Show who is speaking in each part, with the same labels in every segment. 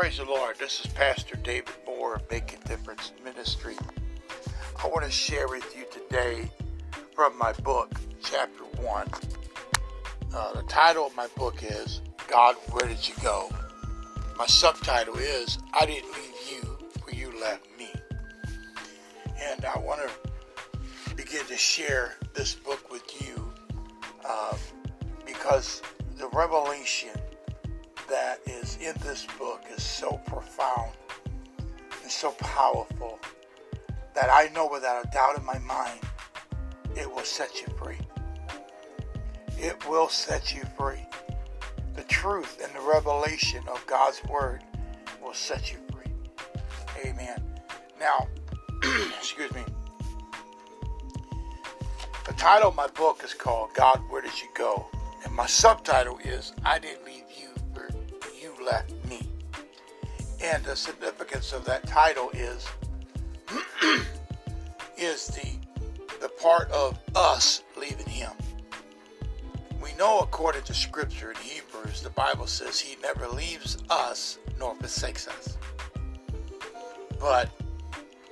Speaker 1: Praise the Lord. This is Pastor David Moore of Making Difference Ministry. I want to share with you today from my book, Chapter 1. Uh, the title of my book is God, Where Did You Go? My subtitle is I Didn't Leave You Where You Left Me. And I want to begin to share this book with you uh, because the revelation that is in this book is so profound and so powerful that I know without a doubt in my mind it will set you free. It will set you free. The truth and the revelation of God's Word will set you free. Amen. Now, excuse me. The title of my book is called God, Where Did You Go? And my subtitle is I Didn't Leave You Left Me. And the significance of that title is is the the part of us leaving him. We know according to scripture in Hebrews, the Bible says he never leaves us nor forsakes us. But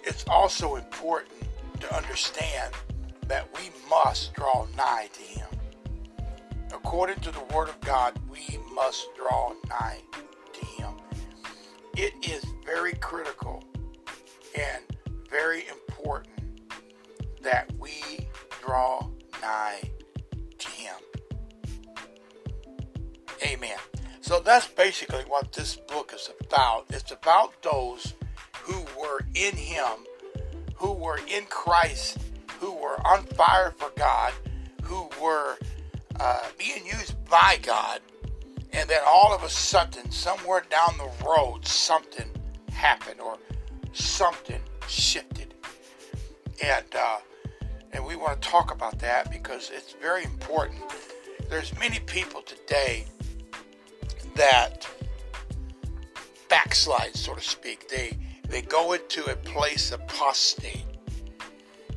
Speaker 1: it's also important to understand that we must draw nigh to him. According to the word of God, we must draw nigh to him. It is very critical and very important that we draw nigh to Him. Amen. So that's basically what this book is about. It's about those who were in Him, who were in Christ, who were on fire for God, who were uh, being used by God, and then all of a sudden, somewhere down the road, something happened or something shifted. And uh, and we want to talk about that because it's very important. There's many people today that backslide, so to speak. They they go into a place of apostate.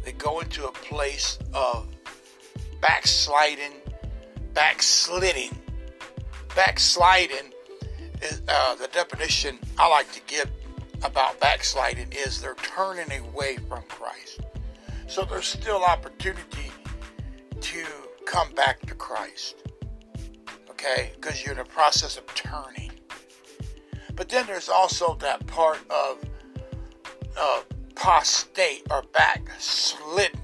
Speaker 1: They go into a place of backsliding, backsliding. Backsliding is uh, the definition I like to give about backsliding is they're turning away from Christ. So there's still opportunity to come back to Christ. Okay? Because you're in the process of turning. But then there's also that part of uh, or backslidden.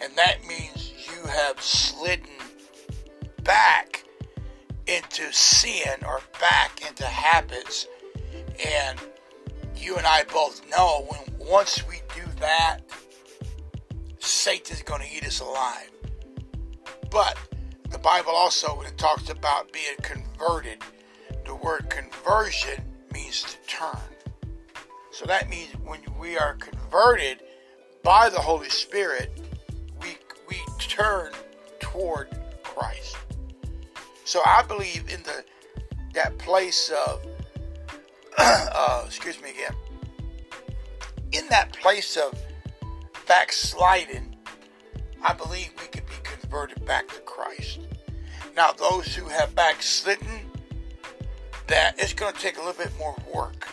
Speaker 1: And that means you have slidden back into sin or back into habits. And you and I both know when once we do that, Satan's going to eat us alive. But the Bible also, when it talks about being converted, the word conversion means to turn. So that means when we are converted by the Holy Spirit, we, we turn toward Christ. So I believe in the that place of, uh, excuse me again, in that place of backsliding, I believe we could be converted back to Christ. Now, those who have backslidden, that it's going to take a little bit more work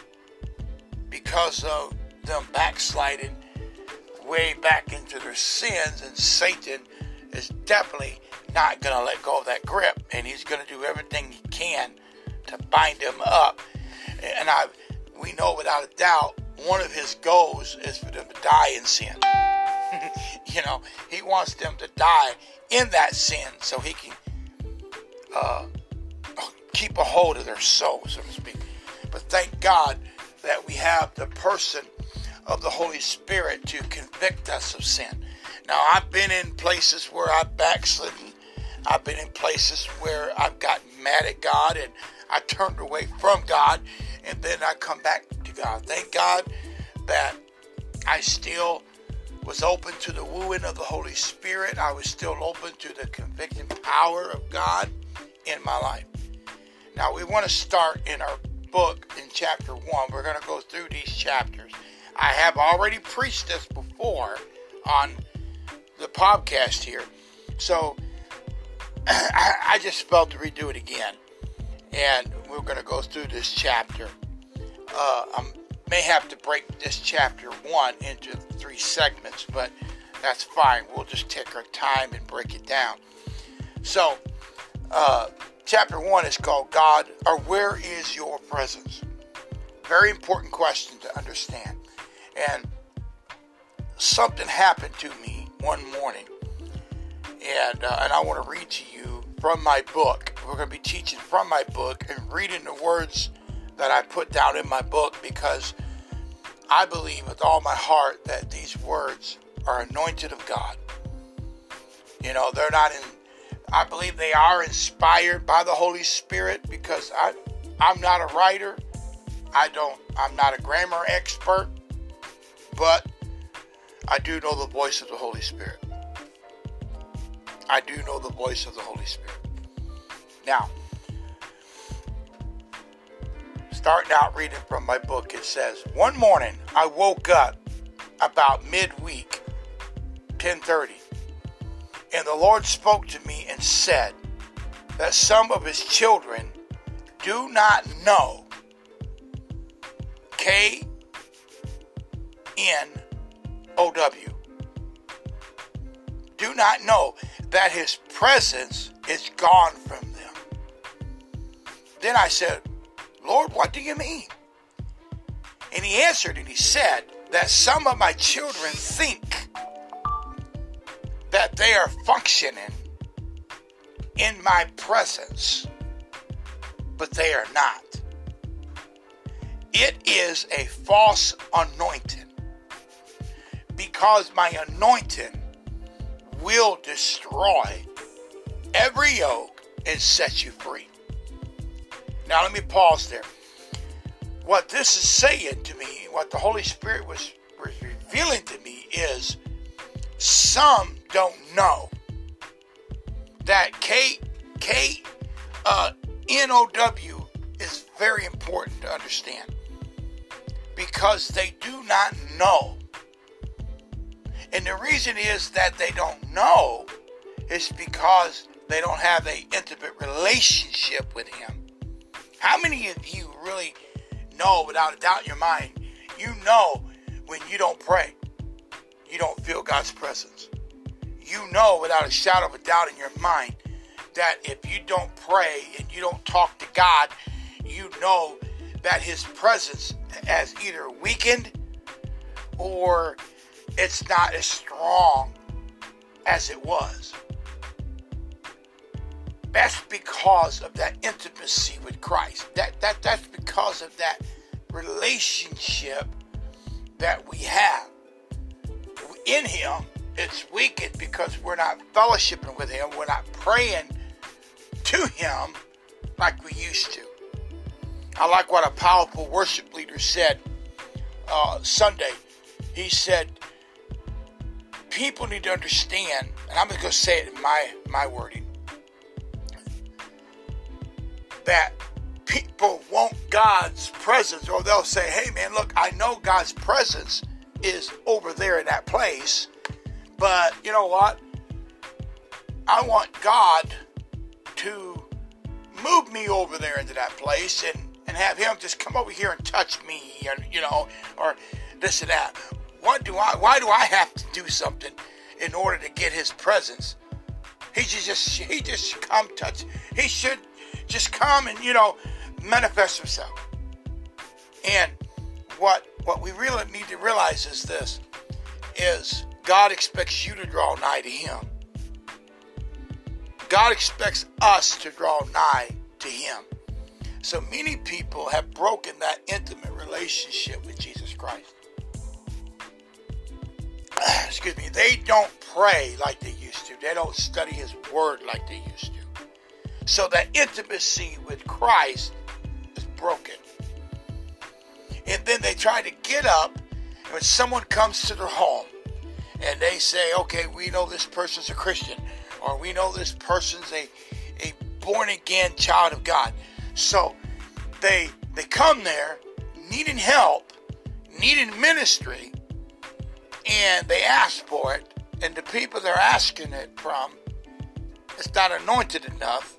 Speaker 1: because of them backsliding way back into their sins, and Satan is definitely not going to let go of that grip, and he's going to do everything he can to bind them up. And I, we know without a doubt, one of his goals is for them to die in sin. you know, he wants them to die in that sin so he can uh, keep a hold of their soul, so to speak. But thank God that we have the person of the Holy Spirit to convict us of sin. Now, I've been in places where I've backslidden. I've been in places where I've gotten mad at God and I turned away from God and then I come back to God. Thank God that I still was open to the wooing of the Holy Spirit. I was still open to the convicting power of God in my life. Now, we want to start in our book in chapter 1. We're going to go through these chapters. I have already preached this before on the podcast here. So I just felt to redo it again. And we're going to go through this chapter. uh, I may have to break this chapter one into three segments, but that's fine. We'll just take our time and break it down. So, uh, chapter one is called God, or Where is Your Presence? Very important question to understand. And something happened to me one morning, and uh, and I want to read to you from my book. We're going to be teaching from my book and reading the words that I put down in my book because I believe with all my heart that these words are anointed of God. You know, they're not in. I believe they are inspired by the Holy Spirit because I, I'm not a writer. I don't. I'm not a grammar expert, but I do know the voice of the Holy Spirit. I do know the voice of the Holy Spirit. Now, starting out reading from my book, it says, One morning I woke up about midweek, 10:30, and the Lord spoke to me and said that some of his children do not know K N O W. Do not know that his presence is gone from them. Then I said, Lord, what do you mean? And he answered and he said that some of my children think that they are functioning in my presence, but they are not. It is a false anointing because my anointing will destroy every yoke and set you free. Now, let me pause there. What this is saying to me, what the Holy Spirit was, was revealing to me, is some don't know that K K uh, N O W is very important to understand because they do not know. And the reason is that they don't know is because they don't have an intimate relationship with Him. How many of you really know without a doubt in your mind, you know when you don't pray, you don't feel God's presence? You know without a shadow of a doubt in your mind that if you don't pray and you don't talk to God, you know that His presence has either weakened or it's not as strong as it was. That's because of that intimacy with Christ. That that that's because of that relationship that we have. In Him, it's weakened because we're not fellowshipping with Him. We're not praying to Him like we used to. I like what a powerful worship leader said uh, Sunday. He said, People need to understand, and I'm going to say it in my, my wording, that people want God's presence, or they'll say, Hey, man, look, I know God's presence is over there in that place, but you know what? I want God to move me over there into that place and and have him just come over here and touch me, and you know, or this and that. What do I? Why do I have to do something in order to get his presence? He should just he just come touch. He should just come and you know manifest himself. And what what we really need to realize is this: is God expects you to draw nigh to Him. God expects us to draw nigh to Him. So many people have broken that intimate relationship with Jesus Christ. Excuse me, they don't pray like they used to, they don't study His Word like they used to. So that intimacy with Christ is broken. And then they try to get up, and when someone comes to their home and they say, okay, we know this person's a Christian, or we know this person's a, a born again child of God so they they come there needing help, needing ministry, and they ask for it, and the people they're asking it from it's not anointed enough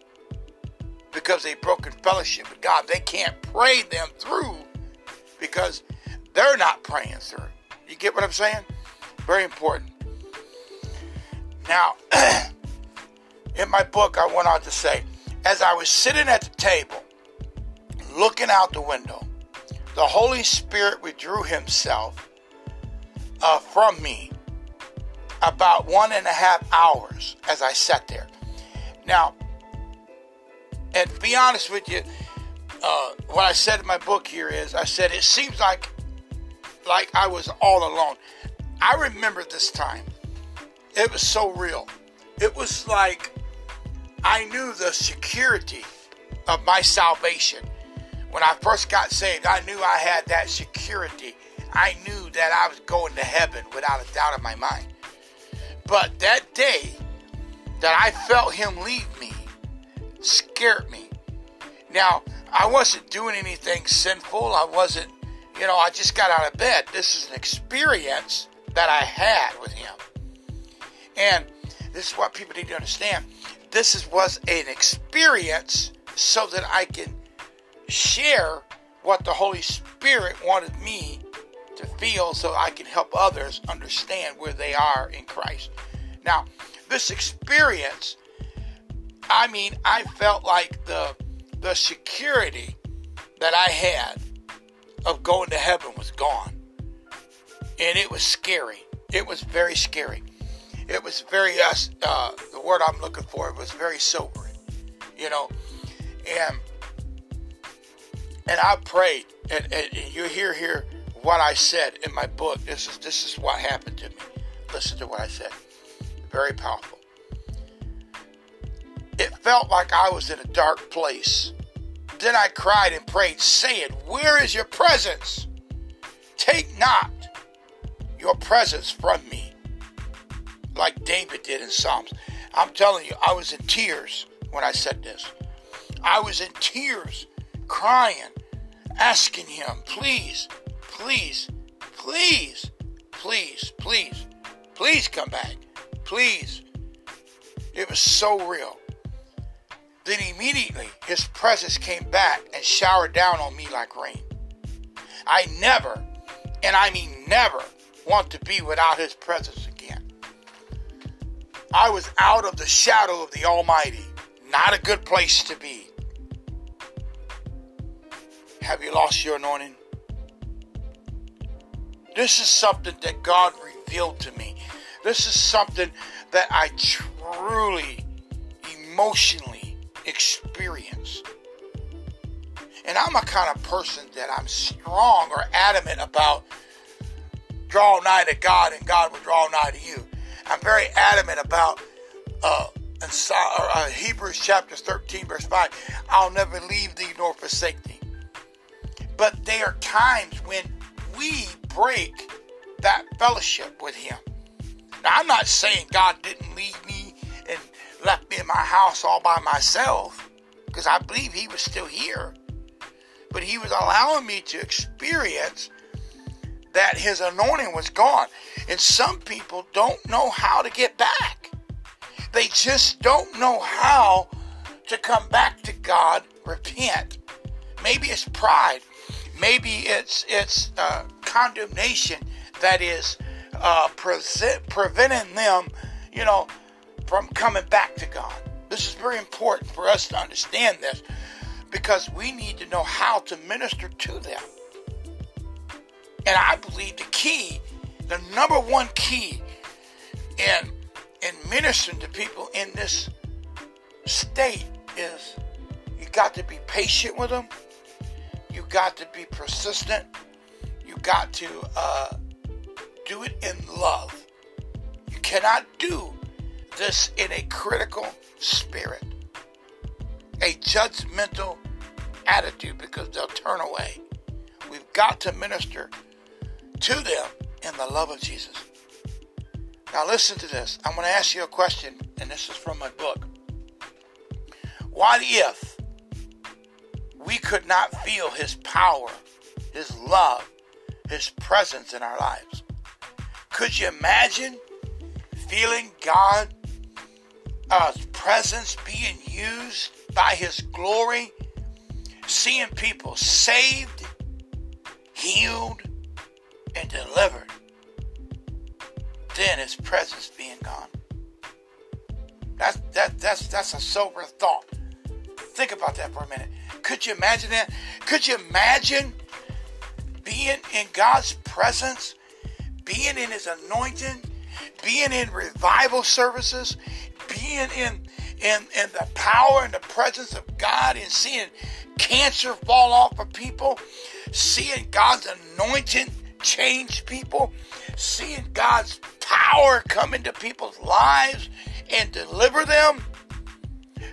Speaker 1: because they've broken fellowship with God. They can't pray them through because they're not praying through. You get what I'm saying? Very important. Now, in my book, I went on to say, as I was sitting at the table, looking out the window, the Holy Spirit withdrew himself uh, from me about one and a half hours as I sat there. Now, and to be honest with you, uh, what I said in my book here is I said it seems like like I was all alone. I remember this time. It was so real. It was like I knew the security of my salvation. When I first got saved, I knew I had that security. I knew that I was going to heaven without a doubt in my mind. But that day that I felt him leave me scared me. Now, I wasn't doing anything sinful. I wasn't, you know, I just got out of bed. This is an experience that I had with him. And this is what people need to understand. This is, was an experience so that I can share what the Holy Spirit wanted me to feel so I can help others understand where they are in Christ. Now, this experience, I mean, I felt like the the security that I had of going to heaven was gone. And it was scary. It was very scary. It was very, uh, the word I'm looking for, it was very sobering, you know. And and I prayed, and, and you hear here what I said in my book. This is this is what happened to me. Listen to what I said. Very powerful. It felt like I was in a dark place. Then I cried and prayed, saying, Where is your presence? Take not your presence from me, like David did in Psalms. I'm telling you, I was in tears when I said this. I was in tears, crying, asking him, please, please, please, please, please, please come back. Please. It was so real. Then immediately his presence came back and showered down on me like rain. I never, and I mean never, want to be without his presence again. I was out of the shadow of the Almighty. Not a good place to be. Have you lost your anointing? This is something that God revealed to me. This is something that I truly, emotionally experience. And I'm a kind of person that I'm strong or adamant about draw nigh to God and God will draw nigh to you. I'm very adamant about uh, uh, Hebrews chapter 13, verse 5, I'll never leave thee nor forsake thee. But there are times when we break that fellowship with Him. Now, I'm not saying God didn't leave me and left me in my house all by myself, because I believe He was still here. But He was allowing me to experience that His anointing was gone. And some people don't know how to get back. They just don't know how to come back to God, repent. Maybe it's pride. Maybe it's it's uh, condemnation that is uh, preventing them, you know, from coming back to God. This is very important for us to understand this because we need to know how to minister to them. And I believe the key, the number one key in in ministering to people in this state is you got to be patient with them. You got to be persistent. You got to uh, do it in love. You cannot do this in a critical spirit, a judgmental attitude because they'll turn away. We've got to minister to them in the love of Jesus. Now, listen to this. I'm going to ask you a question, and this is from my book. What if we could not feel His power, His love, His presence in our lives? Could you imagine feeling God's presence being used by His glory, seeing people saved, healed, and delivered then his presence being gone. That's that that's that's a sober thought. Think about that for a minute. Could you imagine that? Could you imagine being in God's presence, being in his anointing, being in revival services, being in in, in the power and the presence of God and seeing cancer fall off of people, seeing God's anointing change people, seeing God's power come into people's lives and deliver them,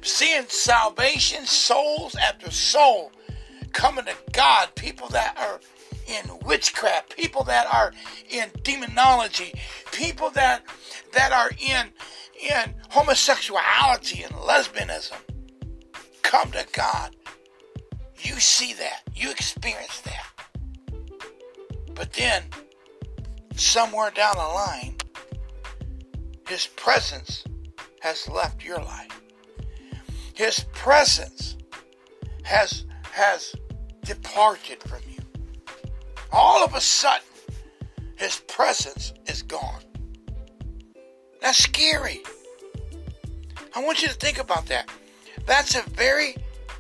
Speaker 1: seeing salvation, souls after soul coming to God, people that are in witchcraft, people that are in demonology, people that that are in in homosexuality and lesbianism come to God. You see that. You experience that. But then, somewhere down the line, His presence has left your life. His presence has has departed from you. All of a sudden, His presence is gone. That's scary. I want you to think about that. That's a very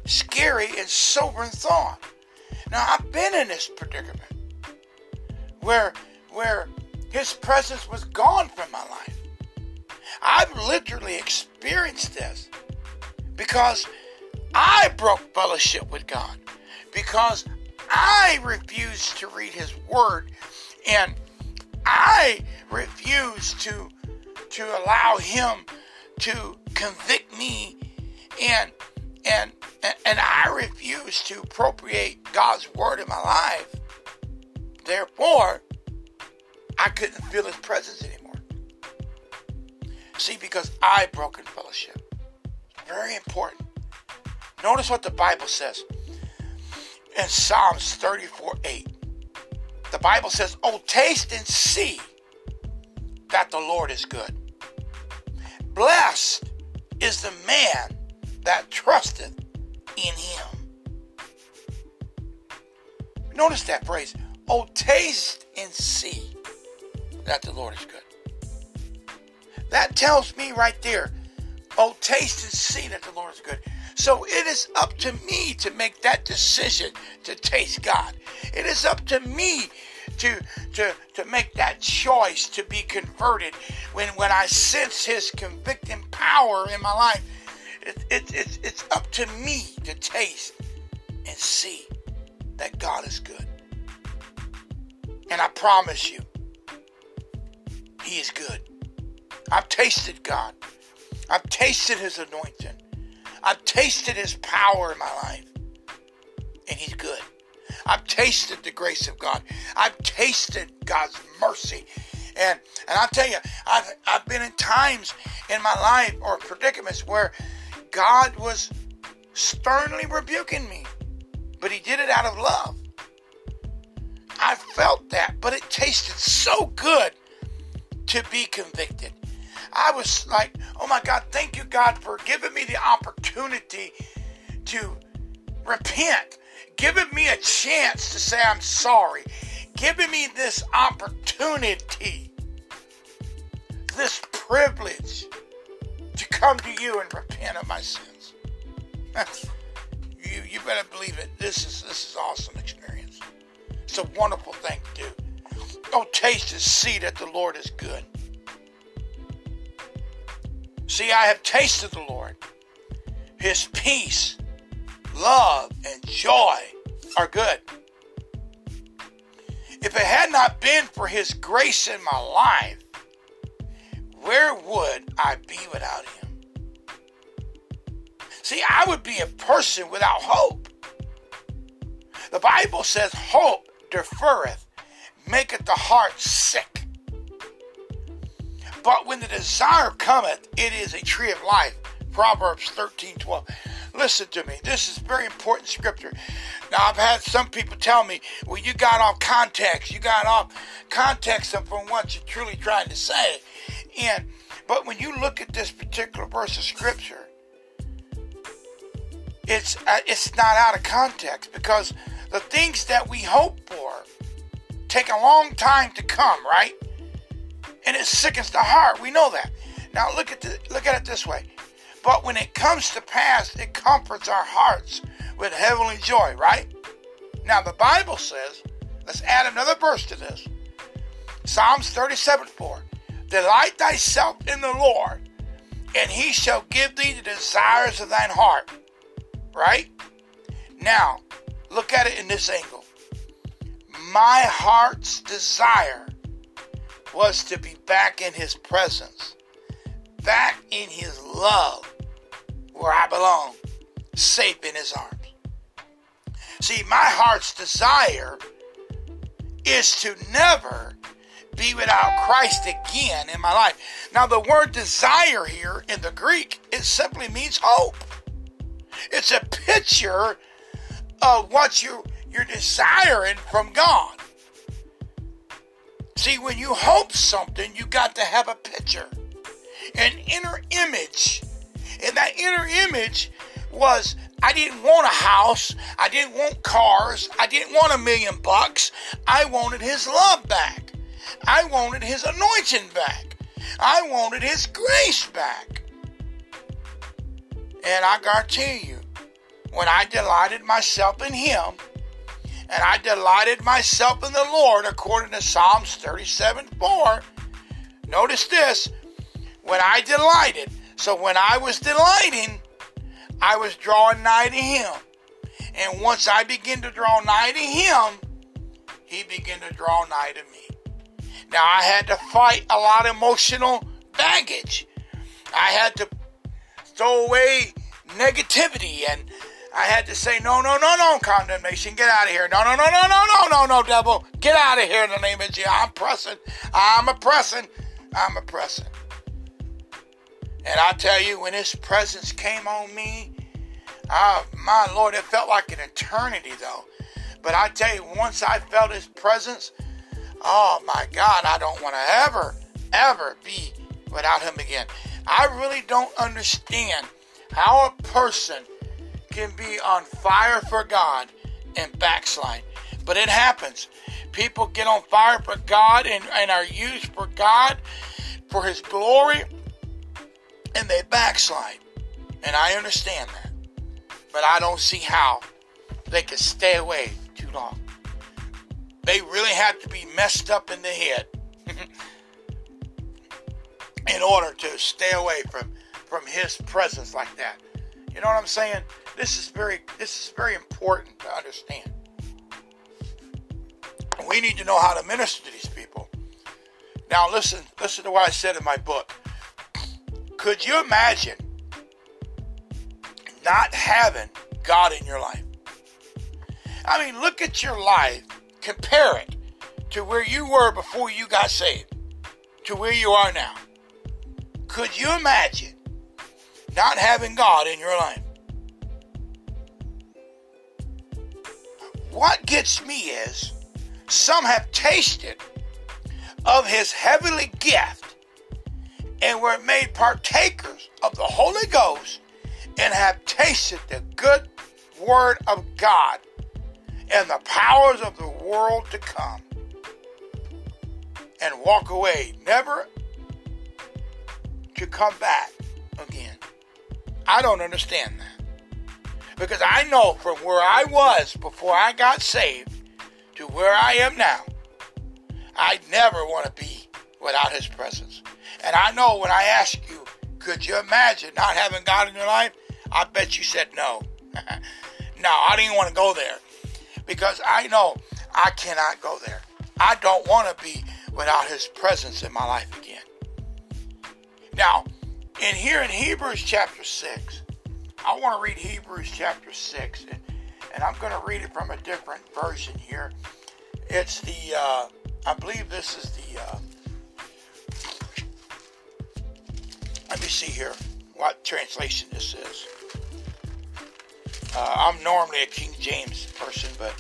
Speaker 1: scary and sobering thought. Now I've been in this predicament where where his presence was gone from my life. I've literally experienced this because I broke fellowship with God because I refused to read his word and I refused to to allow him to convict me and and and I refuse to appropriate God's word in my life. Therefore, I couldn't feel his presence anymore. See, because I broke fellowship. Very important. Notice what the Bible says in Psalms 34 8. The Bible says, Oh, taste and see that the Lord is good. Blessed is the man that trusteth in him. Notice that phrase. Oh, taste and see that the Lord is good. That tells me right there. Oh, taste and see that the Lord is good. So it is up to me to make that decision to taste God. It is up to me to to to make that choice to be converted when when I sense His convicting power in my life. It, it, it's it's up to me to taste and see that God is good. And I promise you, He is good. I've tasted God. I've tasted His anointing. I've tasted His power in my life. And He's good. I've tasted the grace of God. I've tasted God's mercy. And and I'll tell you, I've I've been in times in my life or predicaments where God was sternly rebuking me. But he did it out of love. I felt that, but it tasted so good to be convicted. I was like, oh my God, thank you, God, for giving me the opportunity to repent giving me a chance to say I'm sorry, giving me this opportunity, this privilege to come to you and repent of my sins. you you better believe it. This is this is awesome experience. It's a wonderful thing to do. Oh, taste and see that the Lord is good. See, I have tasted the Lord. His peace love, and joy are good. If it had not been for His grace in my life, where would I be without Him? See, I would be a person without hope. The Bible says, Hope deferreth, maketh the heart sick. But when the desire cometh, it is a tree of life. Proverbs 13 12. Listen to me. This is very important scripture. Now, I've had some people tell me, well, you got off context. You got off context from what you're truly trying to say. And but when you look at this particular verse of scripture, it's uh, it's not out of context because the things that we hope for take a long time to come, right? And it sickens the heart. We know that. Now look at the, look at it this way. But when it comes to pass, it comforts our hearts with heavenly joy, right? Now the Bible says, let's add another verse to this. Psalms 37 4. Delight thyself in the Lord, and he shall give thee the desires of thine heart. Right? Now, look at it in this angle. My heart's desire was to be back in his presence, back in his love, where I belong, safe in his arms. See, my heart's desire is to never be without Christ again in my life. Now, the word desire here in the Greek, it simply means hope. It's a picture of what you, you're desiring from God. See, when you hope something, you got to have a picture, an inner image. And that inner image was I didn't want a house, I didn't want cars, I didn't want a million bucks. I wanted his love back. I wanted his anointing back. I wanted his grace back. And I guarantee you, when I delighted myself in him, and I delighted myself in the Lord, according to Psalms 37 4. Notice this when I delighted, so when I was delighting, I was drawing nigh to Him. And once I begin to draw nigh to Him, He began to draw nigh to me. Now I had to fight a lot of emotional baggage. I had to throw away negativity and I had to say, no, no, no, no, condemnation, get out of here. No, no, no, no, no, no, no, no, devil, get out of here in the name of Jesus. I'm pressing, I'm oppressing, I'm oppressing. And I tell you, when His presence came on me, ah, my Lord, it felt like an eternity though. But I tell you, once I felt His presence, oh my God, I don't want to ever, ever be without Him again. I really don't understand how a person can be on fire for God and backslide. But it happens. People get on fire for God and, and are used for God for His glory and they backslide. And I understand that. But I don't see how they can stay away too long. They really have to be messed up in the head in order to stay away from, from his presence like that. You know what I'm saying? This is very this is very important to understand. We need to know how to minister to these people. Now listen, listen to what I said in my book. Could you imagine not having God in your life? I mean, look at your life, compare it to where you were before you got saved, to where you are now. Could you imagine not having God in your life? What gets me is some have tasted of his heavenly gift and were made partakers of the Holy Ghost and have tasted the good word of God and the powers of the world to come and walk away, never to come back again. I don't understand that. Because I know from where I was before I got saved to where I am now, I never want to be without His presence. And I know when I ask you, could you imagine not having God in your life? I bet you said no. no, I didn't want to go there because I know I cannot go there. I don't want to be without His presence in my life again. Now, in here in Hebrews chapter 6, I want to read Hebrews chapter 6, and, and I'm going to read it from a different version here. It's the, uh, I believe this is the, uh, Let me see here what translation this is. Uh, I'm normally a King James person, but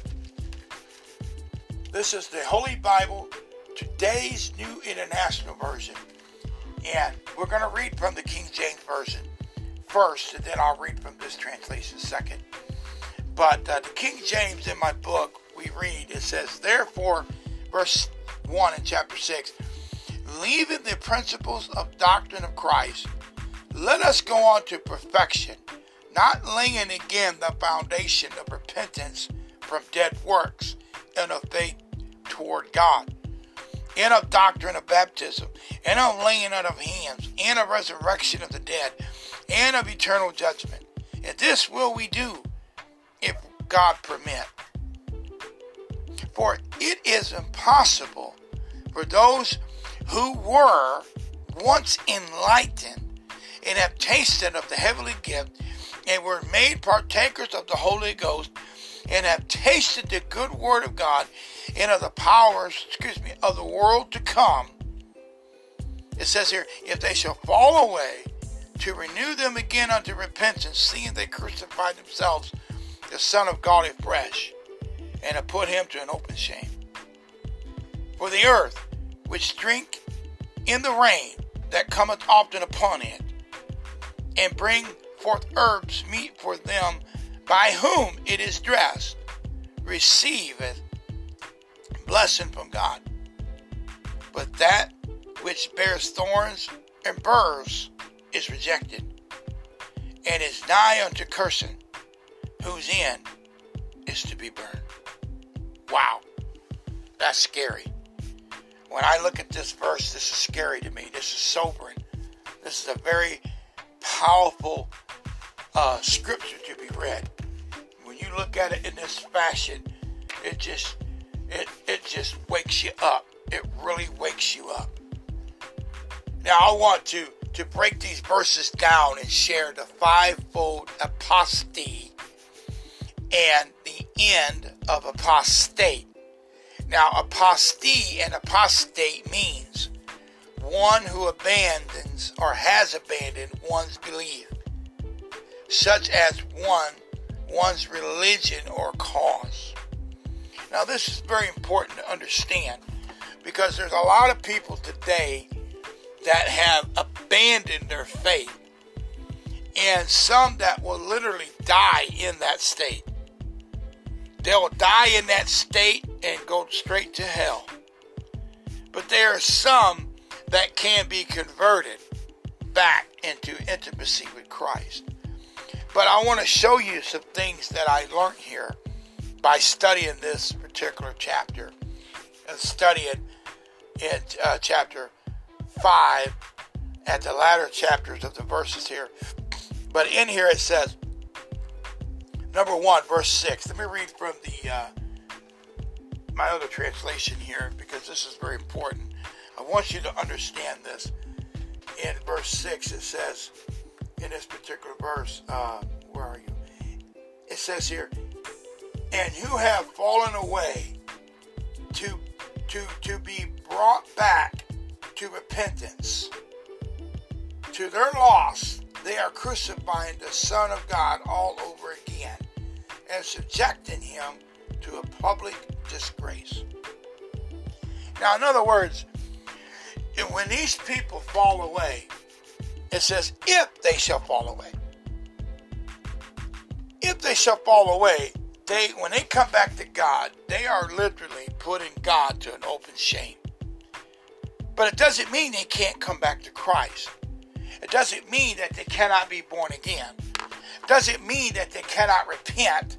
Speaker 1: this is the Holy Bible, today's New International Version. And we're going to read from the King James Version first, and then I'll read from this translation second. But uh, the King James in my book, we read, it says, Therefore, verse 1 in chapter 6. Leaving the principles of doctrine of Christ, let us go on to perfection, not laying again the foundation of repentance from dead works and of faith toward God, and of doctrine of baptism, and of laying out of hands, and of resurrection of the dead, and of eternal judgment. And this will we do if God permit. For it is impossible for those who were once enlightened and have tasted of the heavenly gift and were made partakers of the Holy Ghost and have tasted the good word of God and of the powers, excuse me, of the world to come. It says here, if they shall fall away, to renew them again unto repentance, seeing they crucified themselves, the Son of God afresh, and have put him to an open shame. For the earth, which drink in the rain that cometh often upon it, and bring forth herbs meet for them by whom it is dressed, receiveth blessing from God. But that which bears thorns and burrs is rejected, and is nigh unto cursing, whose end is to be burned. Wow, that's scary. When I look at this verse, this is scary to me. This is sobering. This is a very powerful uh, scripture to be read. When you look at it in this fashion, it just it it just wakes you up. It really wakes you up. Now I want to to break these verses down and share the fivefold apostasy and the end of apostate. Now, apostate and apostate means one who abandons or has abandoned one's belief, such as one one's religion or cause. Now, this is very important to understand because there's a lot of people today that have abandoned their faith, and some that will literally die in that state. They'll die in that state and go straight to hell. But there are some that can be converted back into intimacy with Christ. But I want to show you some things that I learned here by studying this particular chapter and studying in uh, chapter 5 at the latter chapters of the verses here. But in here it says, number 1, verse 6. Let me read from the uh, my other translation here because this is very important. I want you to understand this. In verse 6, it says, in this particular verse, uh, where are you? It says here, and who have fallen away to to to be brought back to repentance. To their loss, they are crucifying the Son of God all over again and subjecting him to a public disgrace. Now, in other words, when these people fall away, it says, if they shall fall away. If they shall fall away, they when they come back to God, they are literally putting God to an open shame. But it doesn't mean they can't come back to Christ. It doesn't mean that they cannot be born again. It doesn't mean that they cannot repent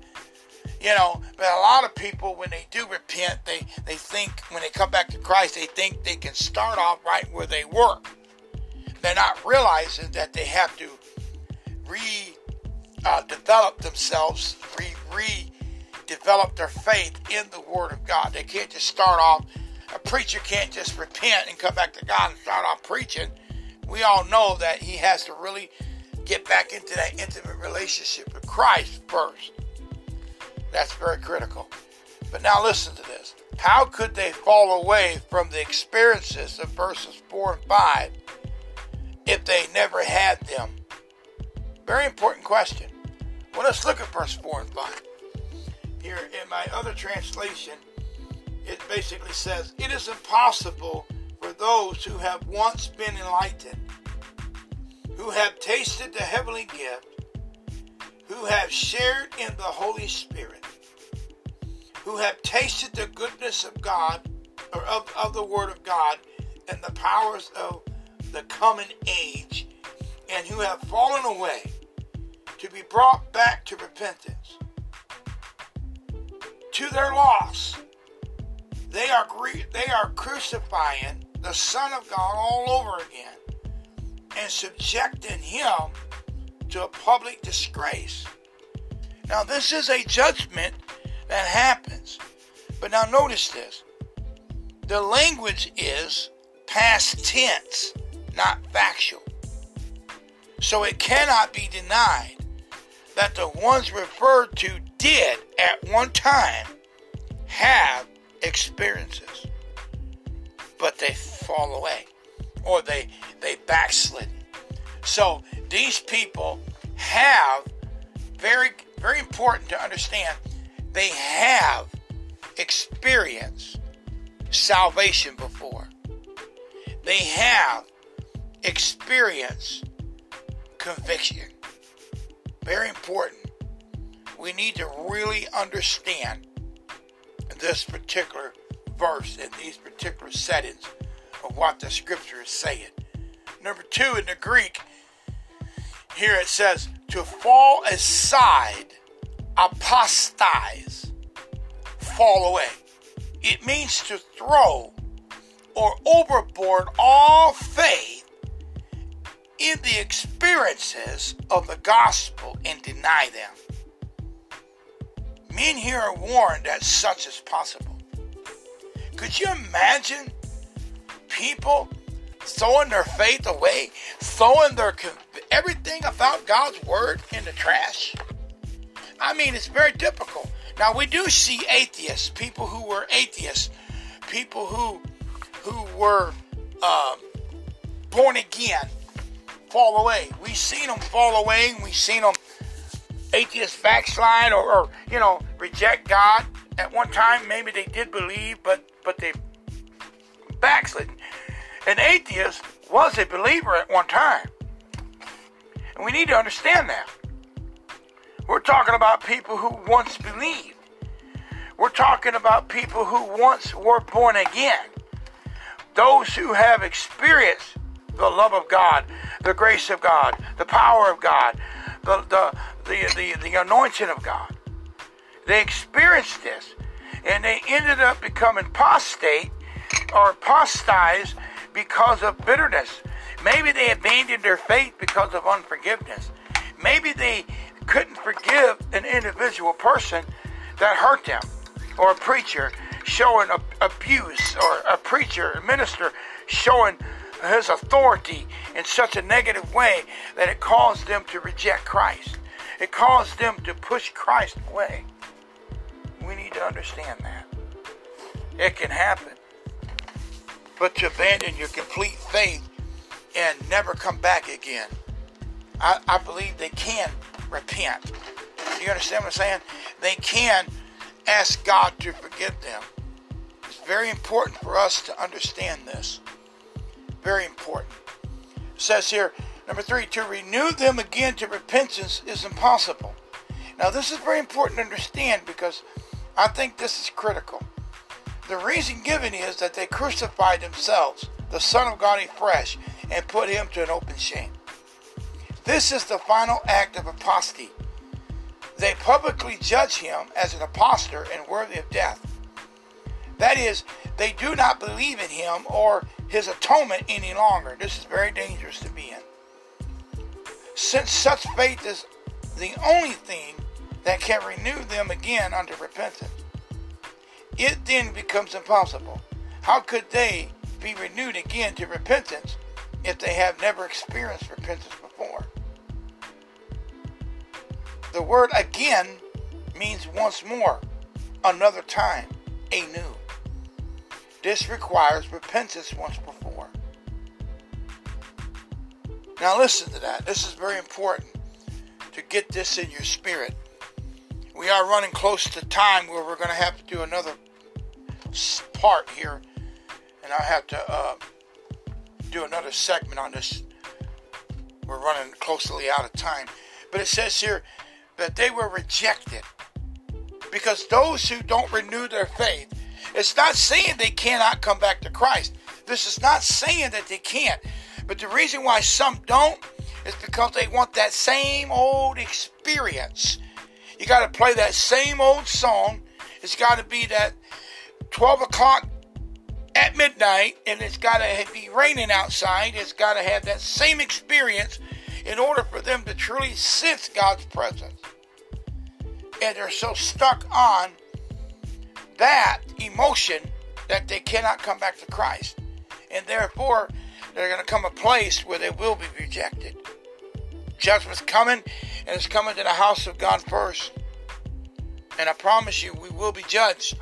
Speaker 1: you know, but a lot of people, when they do repent, they, they think, when they come back to Christ, they think they can start off right where they were. They're not realizing that they have to re uh, themselves, re re develop their faith in the Word of God. They can't just start off, a preacher can't just repent and come back to God and start off preaching. We all know that he has to really get back into that intimate relationship with Christ first. That's very critical. But now listen to this. How could they fall away from the experiences of verses 4 and 5 if they never had them? Very important question. Well, let's look at verse 4 and 5. Here in my other translation, it basically says, It is impossible for those who have once been enlightened, who have tasted the heavenly gift, who have shared in the Holy Spirit, who have tasted the goodness of God or of, of the Word of God and the powers of the coming age, and who have fallen away to be brought back to repentance, to their loss. They are they are crucifying the Son of God all over again and subjecting him to a public disgrace. Now, this is a judgment that happens. But now, notice this the language is past tense, not factual. So it cannot be denied that the ones referred to did at one time have experiences, but they fall away or they they backslid. So these people have very very important to understand they have experienced salvation before. They have experienced conviction. Very important. We need to really understand this particular verse in these particular settings of what the scripture is saying. Number two, in the Greek, here it says to fall aside, apostatize, fall away. It means to throw or overboard all faith in the experiences of the gospel and deny them. Men here are warned that such is possible. Could you imagine people throwing their faith away, throwing their everything about God's word in the trash? I mean, it's very difficult. Now we do see atheists, people who were atheists, people who who were um, born again, fall away. We've seen them fall away. We've seen them atheists backslide or, or you know reject God. At one time, maybe they did believe, but but they backslid. An atheist was a believer at one time, and we need to understand that. We're talking about people who once believed. We're talking about people who once were born again. Those who have experienced the love of God, the grace of God, the power of God, the, the, the, the, the anointing of God. They experienced this and they ended up becoming apostate or apostatized because of bitterness. Maybe they abandoned their faith because of unforgiveness. Maybe they couldn't forgive an individual person that hurt them, or a preacher showing abuse, or a preacher, a minister showing his authority in such a negative way that it caused them to reject Christ. It caused them to push Christ away. We need to understand that. It can happen. But to abandon your complete faith and never come back again, I, I believe they can repent. You understand what I'm saying? They can ask God to forgive them. It's very important for us to understand this. Very important. It says here, number three, to renew them again to repentance is impossible. Now, this is very important to understand because I think this is critical. The reason given is that they crucified themselves, the Son of God afresh, and put him to an open shame. This is the final act of apostasy. They publicly judge him as an apostate and worthy of death. That is, they do not believe in him or his atonement any longer. This is very dangerous to be in. Since such faith is the only thing that can renew them again unto repentance, it then becomes impossible. How could they be renewed again to repentance if they have never experienced repentance before? The word again means once more, another time, anew. This requires repentance once before. Now, listen to that. This is very important to get this in your spirit. We are running close to time where we're going to have to do another part here, and I have to uh, do another segment on this. We're running closely out of time. But it says here, that they were rejected. Because those who don't renew their faith It's not saying they cannot come back to Christ. This is not saying that they can't. But the reason why some don't is because they want that same old experience. You got to play that same old song. It's got to be that 12 o'clock at midnight, and it's got to be raining outside. It's got to have that same experience in order for them to truly sense God's presence. And they're so stuck on that emotion that they cannot come back to Christ. And therefore, they're going to come a place where they will be rejected. Judgment's coming, and it's coming to the house of God first. And I promise you, we will be judged.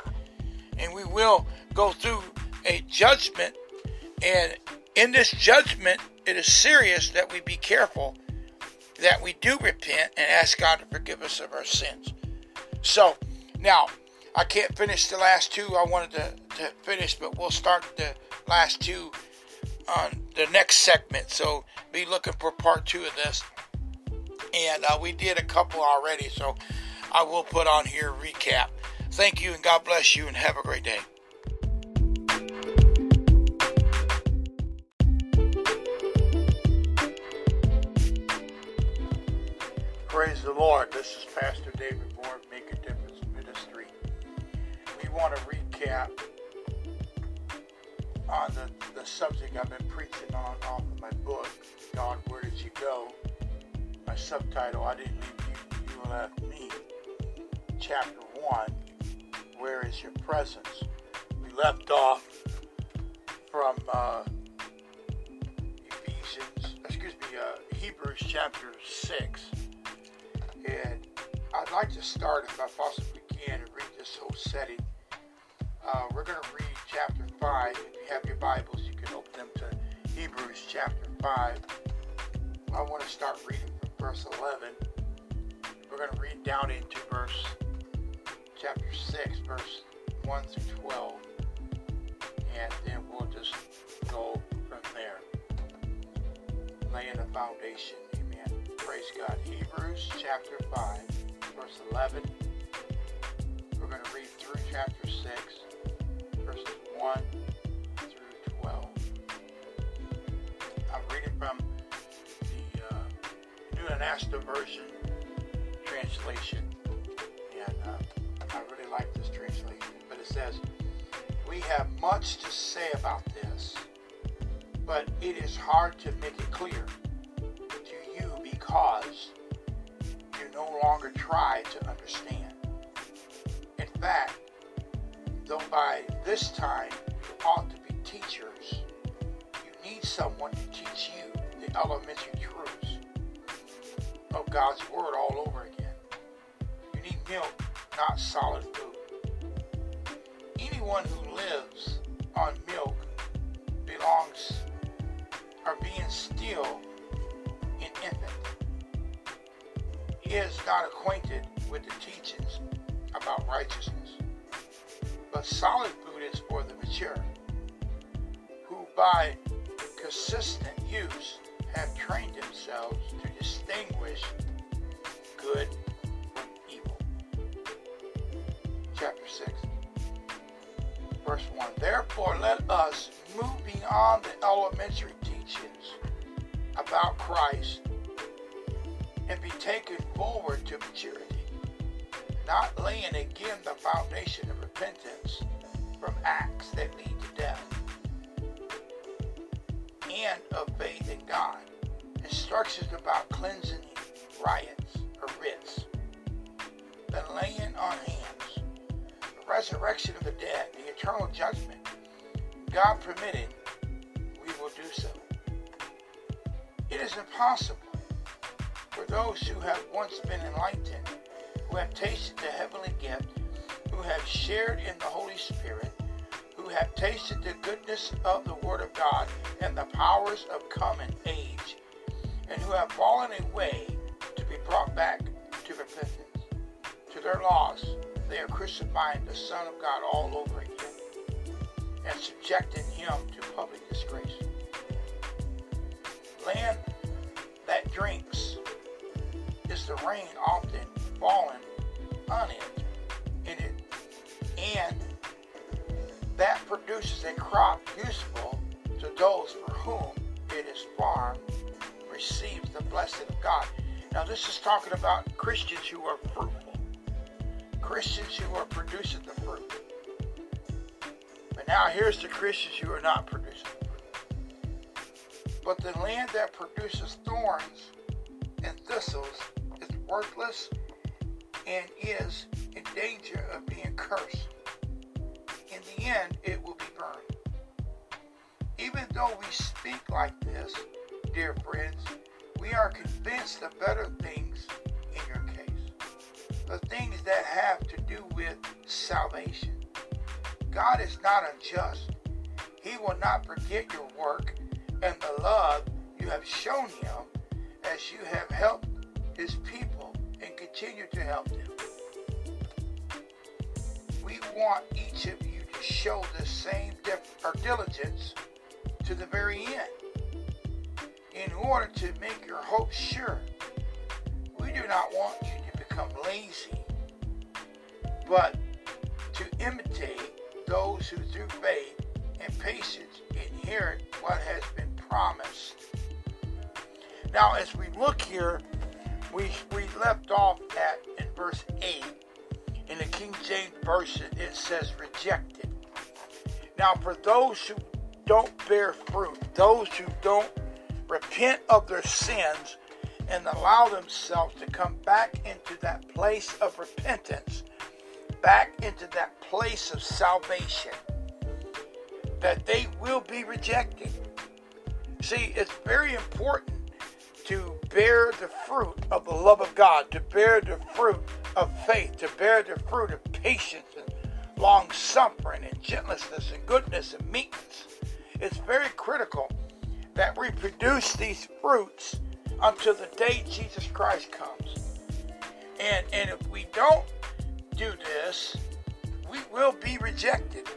Speaker 1: And we will go through a judgment. And in this judgment, it is serious that we be careful that we do repent and ask God to forgive us of our sins. So, now, I can't finish the last two I wanted to, to finish, but we'll start the last two on the next segment. So, be looking for part two of this. And uh, we did a couple already, so I will put on here recap. Thank you, and God bless you, and have a great day. Praise the Lord. This is Pastor David Moore, Make a Difference want to recap on the, the subject I've been preaching on off of my book, God, Where Did You Go? My subtitle, I Didn't Leave You, You Left Me. Chapter 1, Where is Your Presence? We left off from uh, Ephesians, excuse me, uh, Hebrews chapter 6 and I'd like to start, if I possibly can, and read this whole setting. Uh, we're going to read chapter 5. If you have your Bibles, you can open them to Hebrews chapter 5. I want to start reading from verse 11. We're going to read down into verse chapter 6, verse 1 through 12. And then we'll just go from there, laying a foundation. Amen. Praise God. Hebrews chapter 5, verse 11. We're going to read through chapter 6, verses 1 through 12. I'm reading from the uh, New Anasta Version translation. And uh, I really like this translation. But it says, We have much to say about this, but it is hard to make it clear to you because you no longer try to understand. In fact, though by this time you ought to be teachers, you need someone to teach you the elementary truths of God's Word all over again. You need milk, not solid food. Anyone who lives on milk belongs or being still an infant He is not acquainted with the teachings about righteousness. But solid food is for the mature, who by consistent use have trained themselves to distinguish good from evil. Chapter 6, verse 1. Therefore, let us move beyond the elementary teachings about Christ and be taken forward to maturity, not laying again the foundation of repentance from acts that lead to death, and of faith in God. Instructions about cleansing riots or writs, the laying on hands, the resurrection of the dead, the eternal judgment. God permitted, we will do so. It is impossible for those who have once been enlightened, who have tasted the heavenly gift, who have shared in the Holy Spirit, who have tasted the goodness of the Word of God and the powers of coming age, and who have fallen away to be brought back to repentance. To their loss, they are crucifying the Son of God all over again and subjecting him to public disgrace. Land that drinks is the rain often falling on it, in it, and that produces a crop useful to those for whom it is farmed receives the blessing of God. Now, this is talking about Christians who are fruitful, Christians who are producing the fruit. But now, here's the Christians who are not producing. But the land that produces thorns and thistles is worthless and is in danger of being cursed. In the end, it will be burned. Even though we speak like this, dear friends, we are convinced of better things in your case. The things that have to do with salvation. God is not unjust. He will not forget your work and the love you have shown him as you have helped his people continue to help them. We want each of you to show the same diligence to the very end in order to make your hope sure. We do not want you to become lazy, but to imitate those who through faith and patience inherit what has been promised. Now, as we look here, we, we left off at in verse 8. In the King James Version, it says rejected. Now, for those who don't bear fruit, those who don't repent of their sins and allow themselves to come back into that place of repentance, back into that place of salvation, that they will be rejected. See, it's very important to bear the fruit of the love of God, to bear the fruit of faith, to bear the fruit of patience and long suffering and gentleness and goodness and meekness. It's very critical that we produce these fruits until the day Jesus Christ comes. And, and if we don't do this, we will be rejected.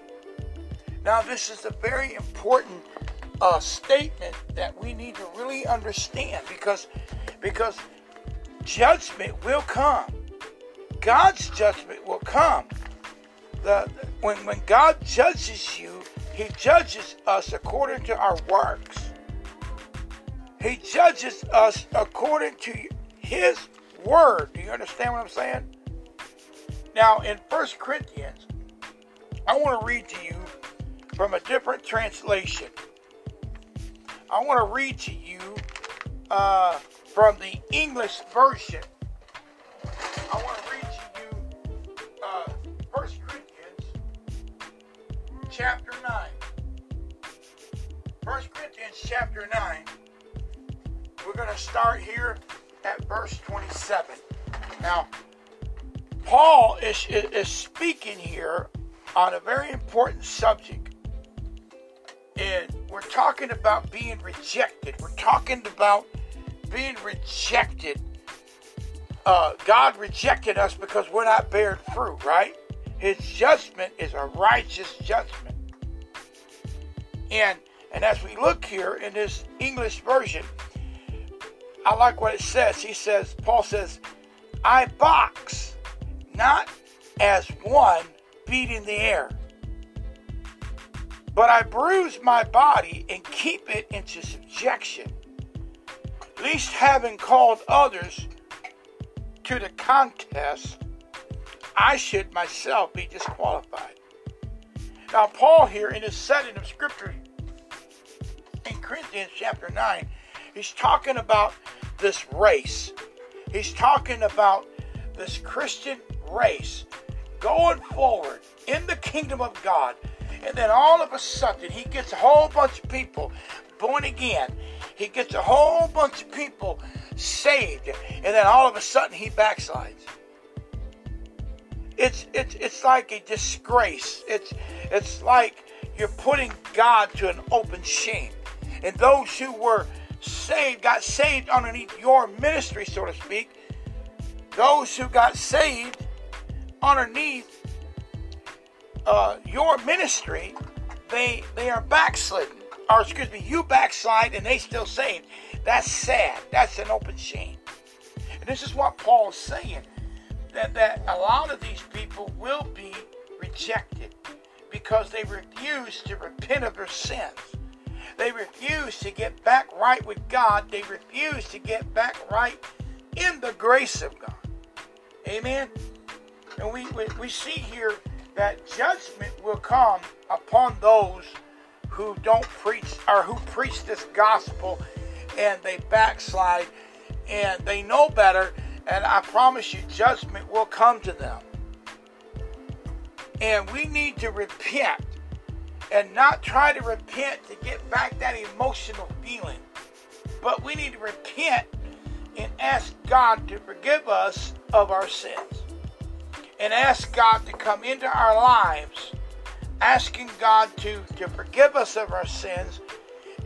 Speaker 1: Now, this is a very important uh, statement that we need to really understand because because judgment will come. God's judgment will come. The, when, when God judges you, He judges us according to our works. He judges us according to His word. Do you understand what I'm saying? Now, in 1 Corinthians, I want to read to you from a different translation. I want to read to you uh, from the English version. I want to read to you uh, 1 Corinthians chapter 9. 1 Corinthians chapter 9. We're going to start here at verse 27. Now, Paul is, is speaking here on a very important subject. And we're talking about being rejected. We're talking about being rejected. Uh, God rejected us because we're not bearing fruit, right? His judgment is a righteous judgment. And and as we look here in this English version, I like what it says. He says, Paul says, I box not as one beating the air but I bruise my body and keep it into subjection, least having called others to the contest, I should myself be disqualified. Now, Paul here in his setting of scripture in Corinthians chapter 9, he's talking about this race. He's talking about this Christian race going forward in the kingdom of God and then all of a sudden, he gets a whole bunch of people born again. He gets a whole bunch of people saved. And then all of a sudden, he backslides. It's, it's, it's like a disgrace. It's, it's like you're putting God to an open shame. And those who were saved got saved underneath your ministry, so to speak. Those who got saved underneath uh, your ministry, they they are backslidden, or excuse me, you backslide and they still saved. That's sad. That's an open shame. And this is what Paul is saying that that a lot of these people will be rejected because they refuse to repent of their sins. They refuse to get back right with God. They refuse to get back right in the grace of God. Amen. And we, we, we see here that judgment will come upon those who don't preach or who preach this gospel and they backslide and they know better. And I promise you, judgment will come to them. And we need to repent and not try to repent to get back that emotional feeling. But we need to repent and ask God to forgive us of our sins. And ask God to come into our lives, asking God to, to forgive us of our sins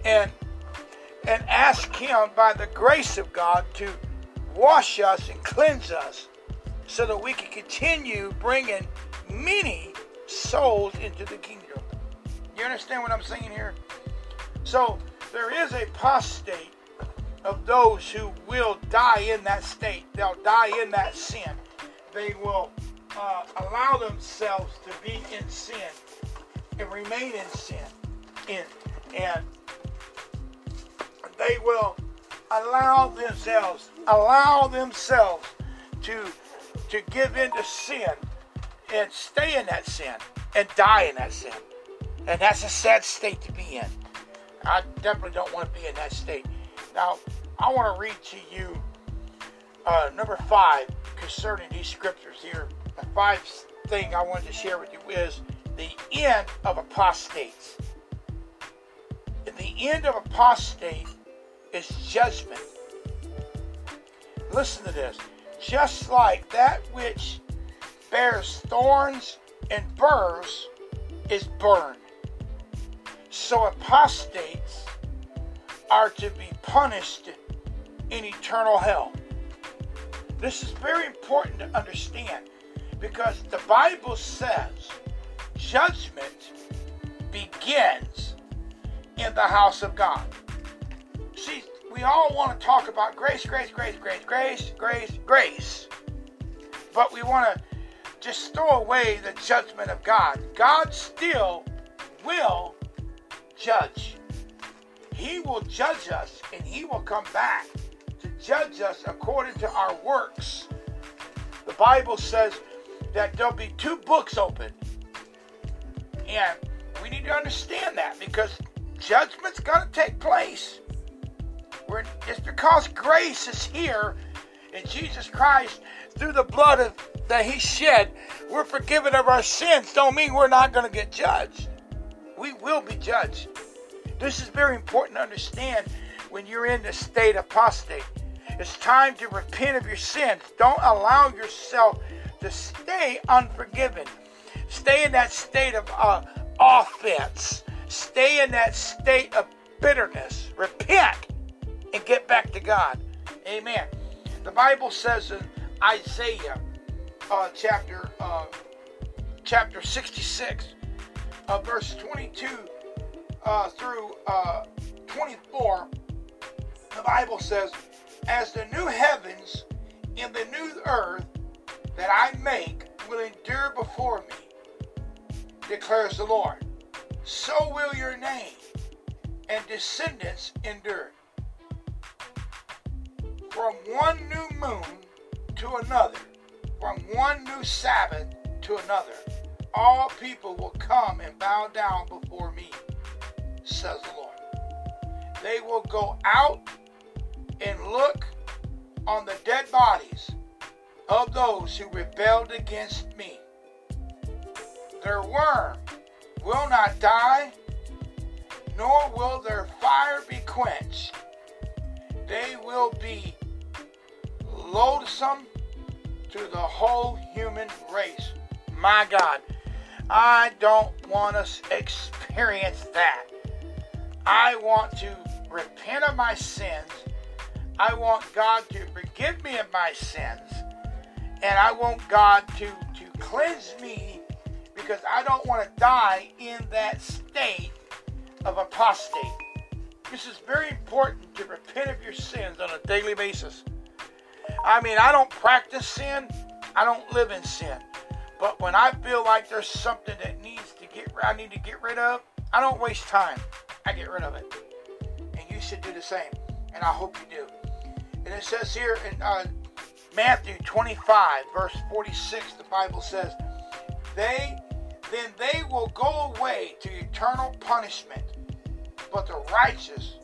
Speaker 1: and and ask Him by the grace of God to wash us and cleanse us so that we can continue bringing many souls into the kingdom. You understand what I'm saying here? So there is a apostate of those who will die in that state. They'll die in that sin. They will uh, allow themselves to be in sin and remain in sin. In, and they will allow themselves, allow themselves to, to give into sin and stay in that sin and die in that sin. And that's a sad state to be in. I definitely don't want to be in that state. Now, I want to read to you uh, number five concerning these scriptures here. The five thing I wanted to share with you is the end of apostates. And The end of apostate is judgment. Listen to this. Just like that which bears thorns and burrs is burned. So apostates are to be punished in eternal hell. This is very important to understand because the Bible says judgment begins in the house of God. See, we all want to talk about grace, grace, grace, grace, grace, grace, grace. But we want to just throw away the judgment of God. God still will judge. He will judge us and he will come back to judge us according to our works. The Bible says that there'll be two books open. And we need to understand that because judgment's going to take place. We're, it's because grace is here in Jesus Christ through the blood of, that He shed. We're forgiven of our sins. Don't mean we're not going to get judged we will be judged. This is very important to understand when you're in the state apostate. It's time to repent of your sins. Don't allow yourself to stay unforgiven. Stay in that state of uh, offense. Stay in that state of bitterness. Repent and get back to God. Amen. The Bible says in Isaiah uh, chapter uh, chapter 66 uh, verse 22 uh, through uh, 24, the Bible says, As the new heavens and the new earth that I make will endure before me, declares the Lord, so will your name and descendants endure. From one new moon to another, from one new Sabbath to another all people will come and bow down before me, says the Lord. They will go out and look on the dead bodies of those who rebelled against me. Their worm will not die, nor will their fire be quenched. They will be loathsome to the whole human race. My God. I don't want to experience that. I want to repent of my sins. I want God to forgive me of my sins. And I want God to, to cleanse me because I don't want to die in that state of apostate. This is very important to repent of your sins on a daily basis. I mean, I don't practice sin, I don't live in sin. But when I feel like there's something that needs to get I need to get rid of, I don't waste time. I get rid of it. And you should do the same. And I hope you do. And it says here in uh, Matthew 25, verse 46, the Bible says, They then they will go away to eternal punishment, but the righteous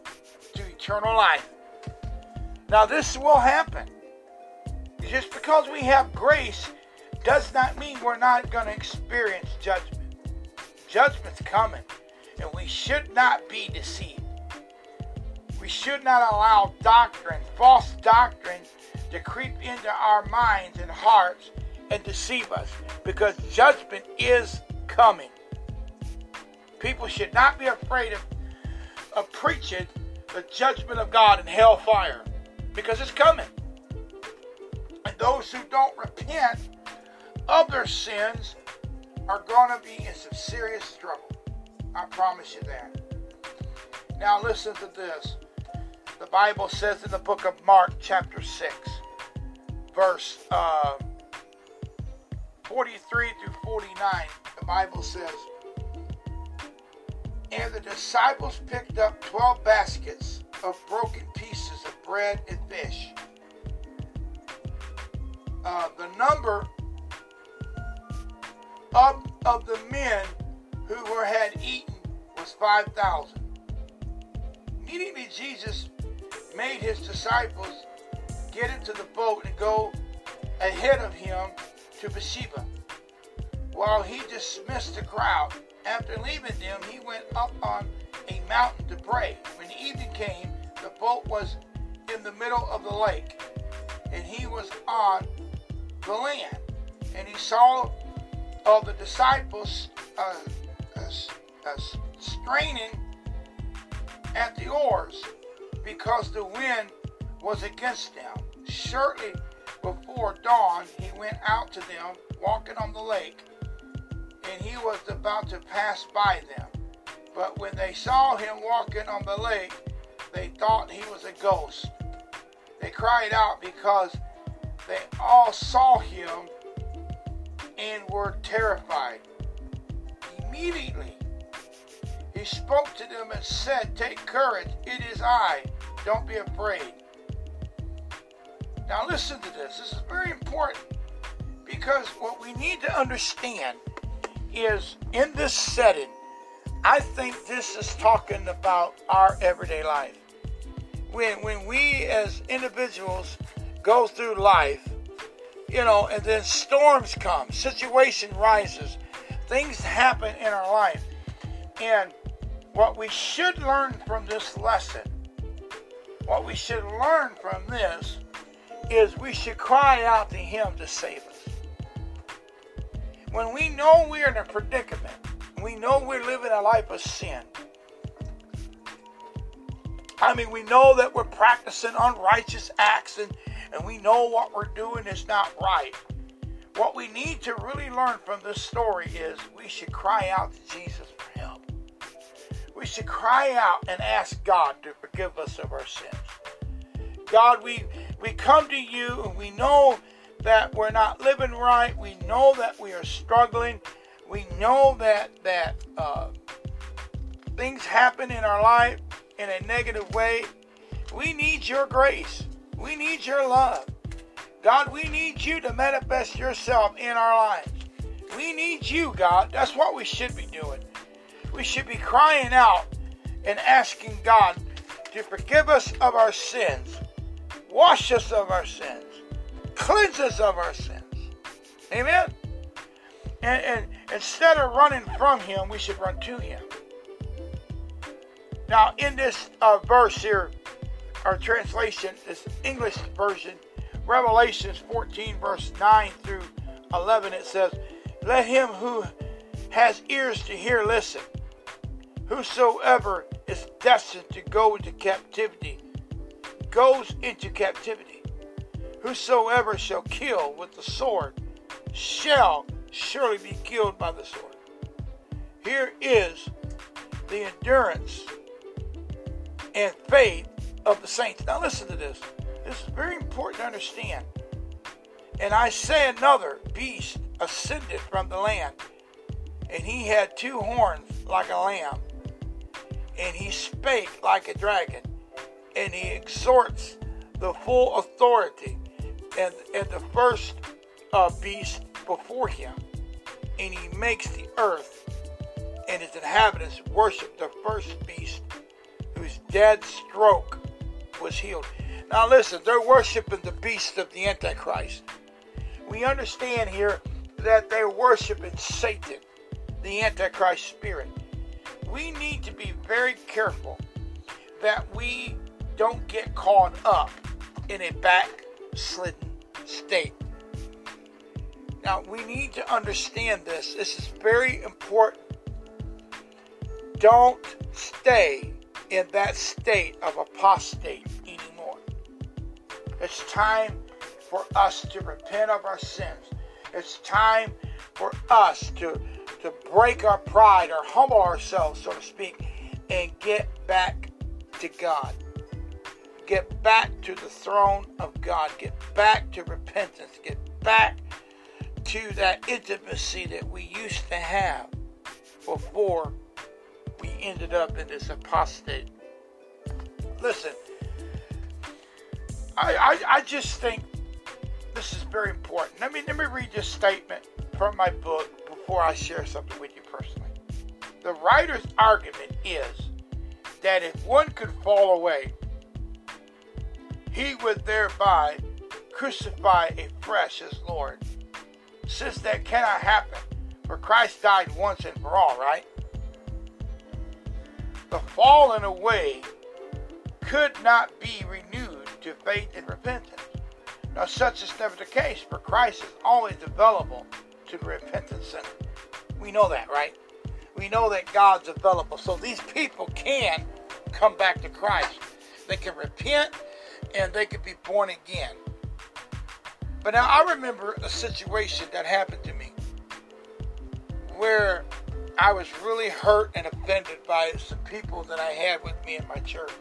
Speaker 1: to eternal life. Now, this will happen. Just because we have grace does not mean we're not going to experience judgment. Judgment's coming, and we should not be deceived. We should not allow doctrine, false doctrine, to creep into our minds and hearts and deceive us because judgment is coming. People should not be afraid of, of preaching the judgment of God in hellfire because it's coming. And those who don't repent of their sins are going to be in some serious trouble. I promise you that. Now, listen to this. The Bible says in the book of Mark, chapter 6, verse uh, 43 through 49, the Bible says, And the disciples picked up 12 baskets of broken pieces of bread and fish. Uh, the number of, of the men who were had eaten was 5,000. Immediately Jesus made his disciples get into the boat and go ahead of him to Bethsaida. While he dismissed the crowd, after leaving them, he went up on a mountain to pray. When evening came, the boat was in the middle of the lake, and he was on the land. And he saw of the disciples uh, uh, uh, straining at the oars because the wind was against them. Shortly before dawn, he went out to them, walking on the lake, and he was about to pass by them. But when they saw him walking on the lake, they thought he was a ghost. They cried out because they all saw him and were terrified. Immediately, he spoke to them and said, Take courage, it is I, don't be afraid. Now, listen to this. This is very important because what we need to understand is in this setting, I think this is talking about our everyday life. When, when we as individuals go through life, you know, and then storms come, situation rises, things happen in our life. And what we should learn from this lesson, what we should learn from this, is we should cry out to Him to save us. When we know we're in a predicament, we know we're living a life of sin. I mean, we know that we're practicing unrighteous acts and, and we know what we're doing is not right. What we need to really learn from this story is we should cry out to Jesus for help. We should cry out and ask God to forgive us of our sins. God, we, we come to you and we know that we're not living right. We know that we are struggling. We know that that uh, things happen in our life in a negative way. We need your grace. We need your love. God, we need you to manifest yourself in our lives. We need you, God. That's what we should be doing. We should be crying out and asking God to forgive us of our sins, wash us of our sins, cleanse us of our sins. Amen? And, and instead of running from Him, we should run to Him. Now, in this uh, verse here, our translation, this English version, Revelations 14, verse 9 through 11, it says, Let him who has ears to hear listen. Whosoever is destined to go into captivity goes into captivity. Whosoever shall kill with the sword shall surely be killed by the sword. Here is the endurance and faith of the saints. Now, listen to this. This is very important to understand. And I say another beast ascended from the land, and he had two horns like a lamb, and he spake like a dragon, and he exhorts the full authority and, and the first uh, beast before him, and he makes the earth and its inhabitants worship the first beast whose dead stroke was healed. Now listen, they're worshiping the beast of the Antichrist. We understand here that they're worshiping Satan, the Antichrist spirit. We need to be very careful that we don't get caught up in a backslidden state. Now, we need to understand this. This is very important. Don't stay in that state of apostate anymore. It's time for us to repent of our sins. It's time for us to, to break our pride or humble ourselves, so to speak, and get back to God. Get back to the throne of God. Get back to repentance. Get back to that intimacy that we used to have before we ended up in this apostate. Listen, I, I, I just think this is very important. Let me let me read this statement from my book before I share something with you personally. The writer's argument is that if one could fall away, he would thereby crucify afresh as Lord. Since that cannot happen, for Christ died once and for all, right? The fallen away could not be renewed to faith and repentance. Now, such is never the case, for Christ is always available to the repentant sinner. We know that, right? We know that God's available. So these people can come back to Christ. They can repent and they could be born again. But now I remember a situation that happened to me where I was really hurt and offended by some people that I had with me in my church.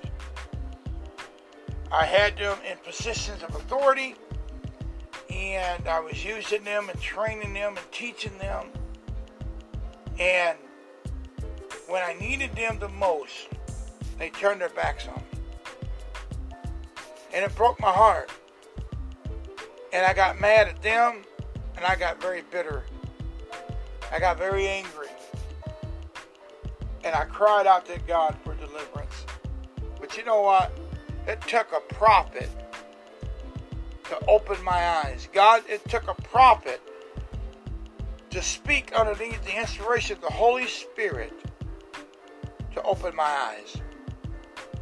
Speaker 1: I had them in positions of authority, and I was using them and training them and teaching them. And when I needed them the most, they turned their backs on me. And it broke my heart. And I got mad at them, and I got very bitter. I got very angry. And I cried out to God for deliverance. But you know what? It took a prophet to open my eyes. God, it took a prophet to speak underneath the inspiration of the Holy Spirit to open my eyes.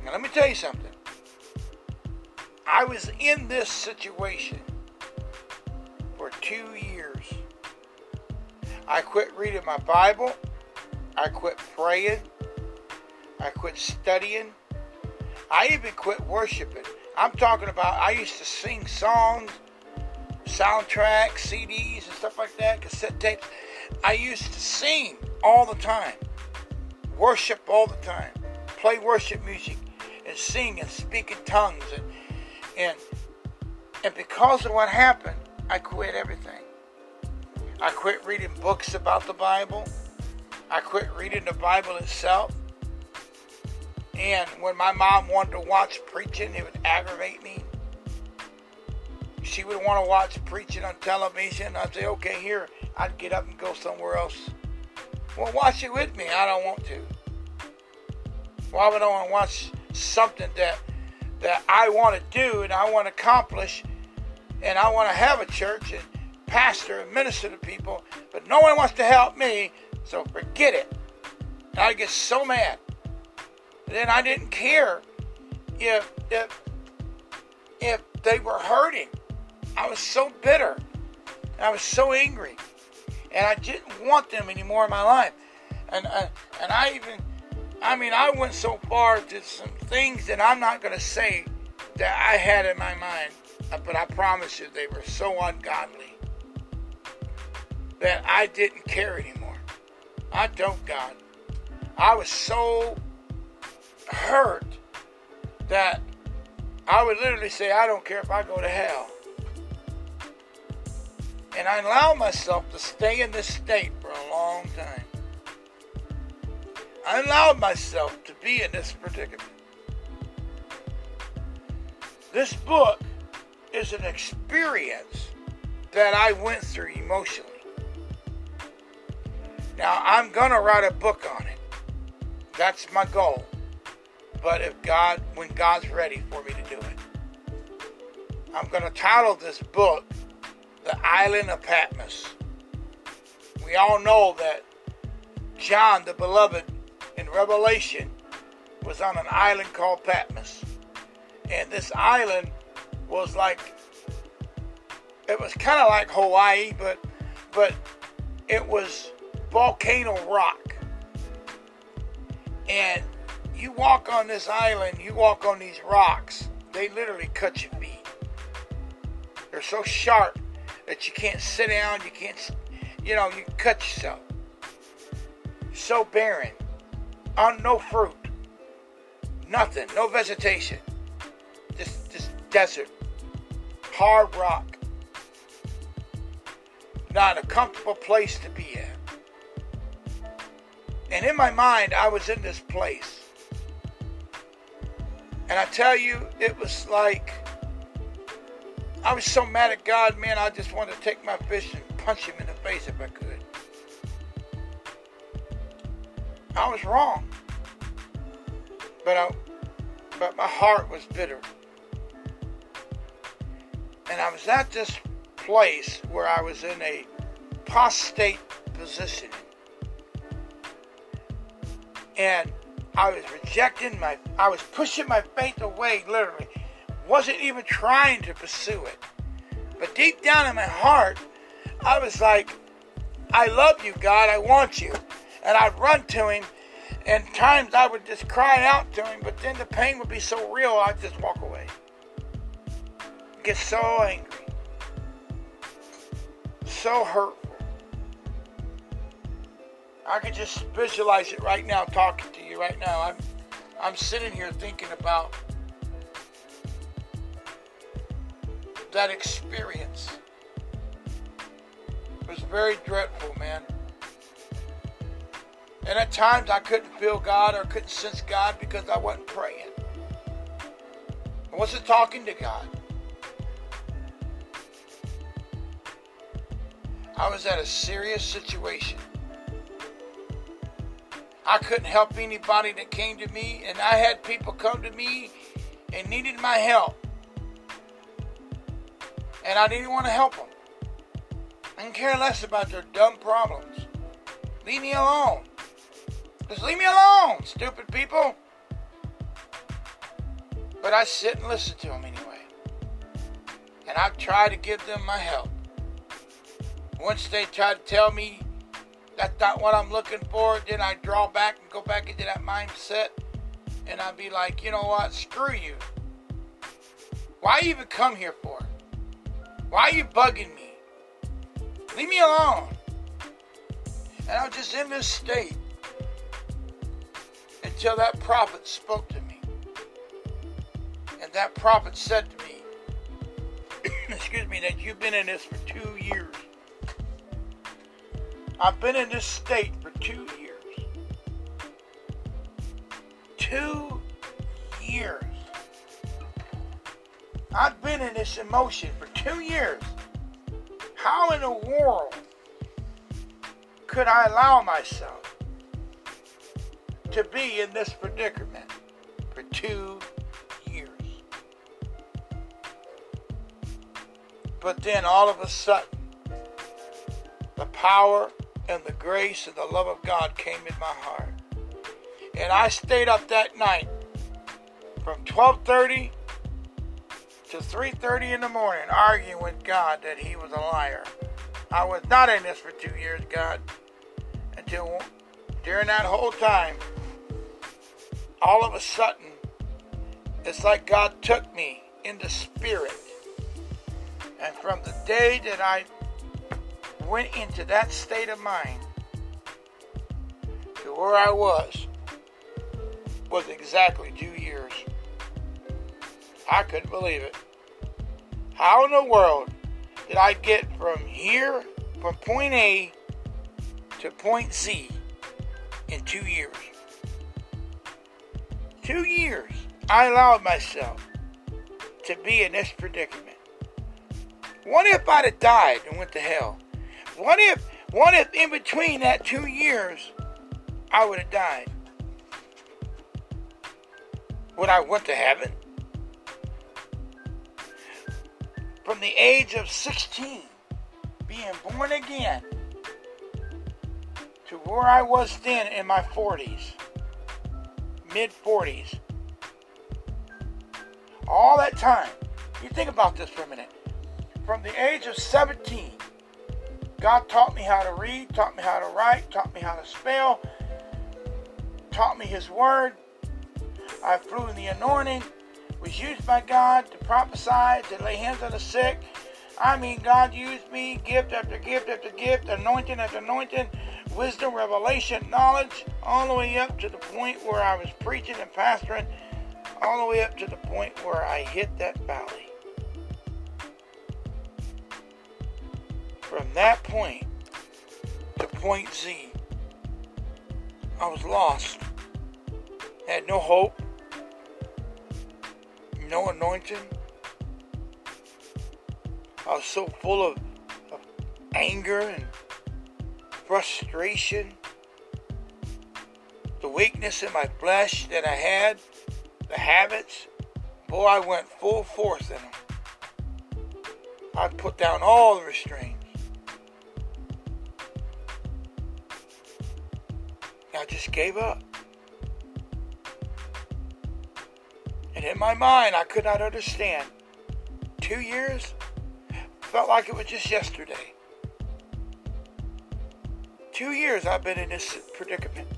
Speaker 1: Now, let me tell you something. I was in this situation for two years. I quit reading my Bible. I quit praying. I quit studying. I even quit worshiping. I'm talking about I used to sing songs, soundtracks, CDs, and stuff like that, cassette tapes. I used to sing all the time, worship all the time, play worship music, and sing and speak in tongues. And, and, and because of what happened, I quit everything. I quit reading books about the Bible. I quit reading the Bible itself. And when my mom wanted to watch preaching, it would aggravate me. She would want to watch preaching on television. I'd say, okay, here. I'd get up and go somewhere else. Well, watch it with me. I don't want to. Why would I want to watch something that that I want to do and I want to accomplish and I want to have a church and pastor and minister to people, but no one wants to help me, so forget it. And I get so mad then I didn't care if if if they were hurting. I was so bitter. I was so angry, and I didn't want them anymore in my life. And uh, and I even, I mean, I went so far to some things that I'm not going to say that I had in my mind, uh, but I promise you they were so ungodly that I didn't care anymore. I don't, God. I was so hurt that I would literally say, I don't care if I go to hell. And I allowed myself to stay in this state for a long time. I allowed myself to be in this predicament. This book is an experience that I went through emotionally. Now, I'm going to write a book on it. That's my goal. But if God, when God's ready for me to do it, I'm going to title this book The Island of Patmos. We all know that John the Beloved in Revelation was on an island called Patmos. And this island was like it was kind of like Hawaii, but but it was volcano rock. And you walk on this island, you walk on these rocks, they literally cut your feet. They're so sharp that you can't sit down, you can't, you know, you cut yourself. So barren, on no fruit, nothing, no vegetation, just, just desert, hard rock not a comfortable place to be in. And in my mind, I was in this place. And I tell you, it was like I was so mad at God, man, I just wanted to take my fist and punch him in the face if I could. I was wrong. But I, but my heart was bitter. And I was at this place where I was in a prostate position. And I was rejecting my, I was pushing my faith away, literally. Wasn't even trying to pursue it. But deep down in my heart, I was like, I love you, God, I want you. And I'd run to him, and times I would just cry out to him, but then the pain would be so real, I'd just walk away. Get so angry so hurtful. I could just visualize it right now, talking to you right now. I'm, I'm sitting here thinking about that experience. It was very dreadful, man. And at times I couldn't feel God or couldn't sense God because I wasn't praying. I wasn't talking to God. I was at a serious situation. I couldn't help anybody that came to me, and I had people come to me and needed my help. And I didn't want to help them. I didn't care less about their dumb problems. Leave me alone. Just leave me alone, stupid people. But I sit and listen to them anyway. And I try to give them my help. Once they try to tell me that's not what I'm looking for, then I draw back and go back into that mindset. And I'd be like, you know what? Screw you. Why even come here for? Why are you bugging me? Leave me alone. And I'm just in this state until that prophet spoke to me. And that prophet said to me, excuse me, that you've been in this for two years. I've been in this state for two years. Two years. I've been in this emotion for two years. How in the world could I allow myself to be in this predicament for two years? But then all of a sudden, the power and the grace and the love of God came in my heart. And I stayed up that night from 12:30 to 3:30 in the morning arguing with God that he was a liar. I was not in this for 2 years, God. Until during that whole time all of a sudden it's like God took me in the spirit. And from the day that I went into that state of mind to where I was was exactly two years. I couldn't believe it. How in the world did I get from here, from point A to point Z in two years? Two years, I allowed myself to be in this predicament. What if I'd have died and went to hell? What if, what if in between that two years, I would have died? Would I went to heaven? From the age of 16, being born again, to where I was then in my 40s, mid 40s, all that time, you think about this for a minute. From the age of 17, God taught me how to read, taught me how to write, taught me how to spell, taught me His Word, I flew in the anointing, was used by God to prophesy, to lay hands on the sick. I mean, God used me, gift after gift after gift, anointing after anointing, wisdom, revelation, knowledge, all the way up to the point where I was preaching and pastoring, all the way up to the point where I hit that valley. From that point to point Z, I was lost, had no hope, no anointing. I was so full of, of anger and frustration, the weakness in my flesh that I had, the habits. Boy, I went full force in them. I put down all the restraints. I just gave up. And in my mind, I could not understand. Two years felt like it was just yesterday. Two years I've been in this predicament.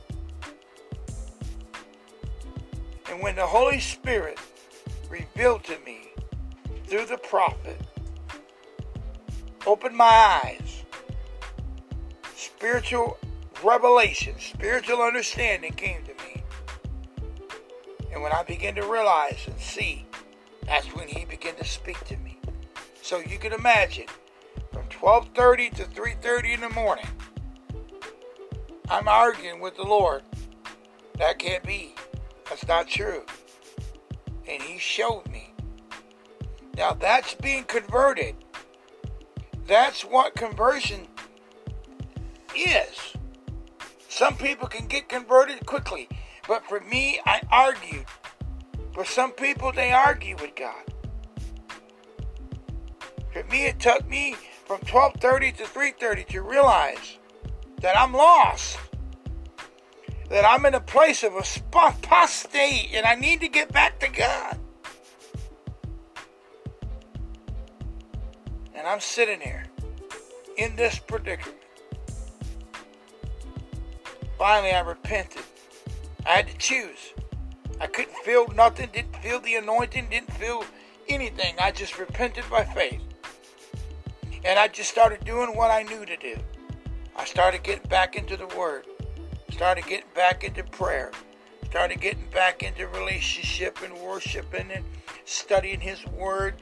Speaker 1: And when the Holy Spirit revealed to me through the prophet, opened my eyes, spiritual revelation, spiritual understanding came to me. And when I began to realize and see, that's when he began to speak to me. So you can imagine, from 12:30 to 3:30 in the morning, I'm arguing with the Lord. That can't be. That's not true. And he showed me. Now that's being converted. That's what conversion is. Some people can get converted quickly. But for me, I argued. For some people, they argue with God. For me, it took me from 12:30 to 3:30 to realize that I'm lost. That I'm in a place of apostate and I need to get back to God. And I'm sitting here in this predicament. Finally, I repented. I had to choose. I couldn't feel nothing, didn't feel the anointing, didn't feel anything. I just repented by faith. And I just started doing what I knew to do. I started getting back into the Word, started getting back into prayer, started getting back into relationship and worshiping and studying His Word.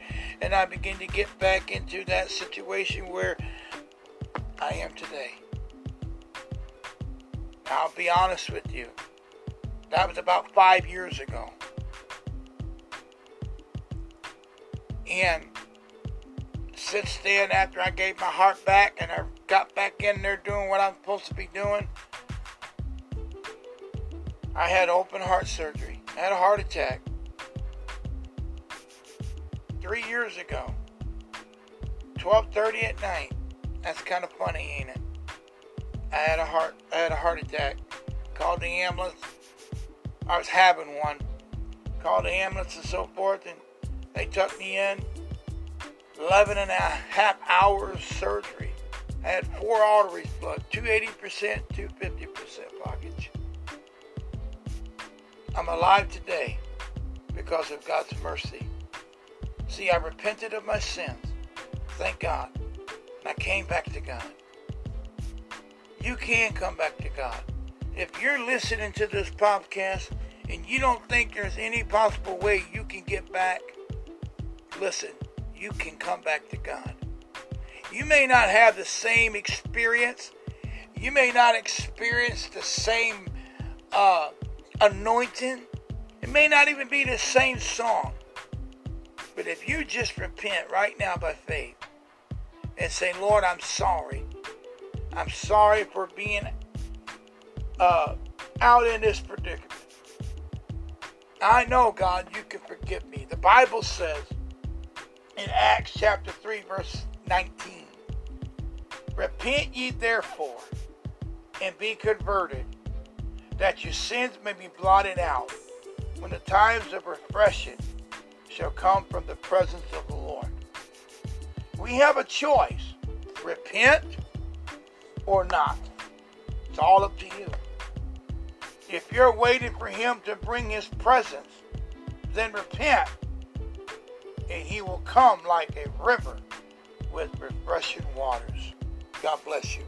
Speaker 1: And I began to get back into that situation where I am today. I'll be honest with you. That was about five years ago. And since then, after I gave my heart back and I got back in there doing what I'm supposed to be doing, I had open heart surgery. I had a heart attack three years ago. 12:30 at night. That's kind of funny, ain't it? I had a heart I had a heart attack. Called the ambulance. I was having one. Called the ambulance and so forth, and they took me in. 11 and a half hours surgery. I had four arteries plugged, 280%, 250% blockage. I'm alive today because of God's mercy. See, I repented of my sins. Thank God. And I came back to God. You can come back to God. If you're listening to this podcast and you don't think there's any possible way you can get back, listen, you can come back to God. You may not have the same experience. You may not experience the same uh, anointing. It may not even be the same song. But if you just repent right now by faith and say, Lord, I'm sorry. I'm sorry for being uh, out in this predicament. I know, God, you can forgive me. The Bible says in Acts chapter 3, verse 19 Repent ye therefore and be converted, that your sins may be blotted out when the times of refreshing shall come from the presence of the Lord. We have a choice repent or not. It's all up to you. If you're waiting for Him to bring His presence, then repent, and He will come like a river with refreshing waters. God bless you.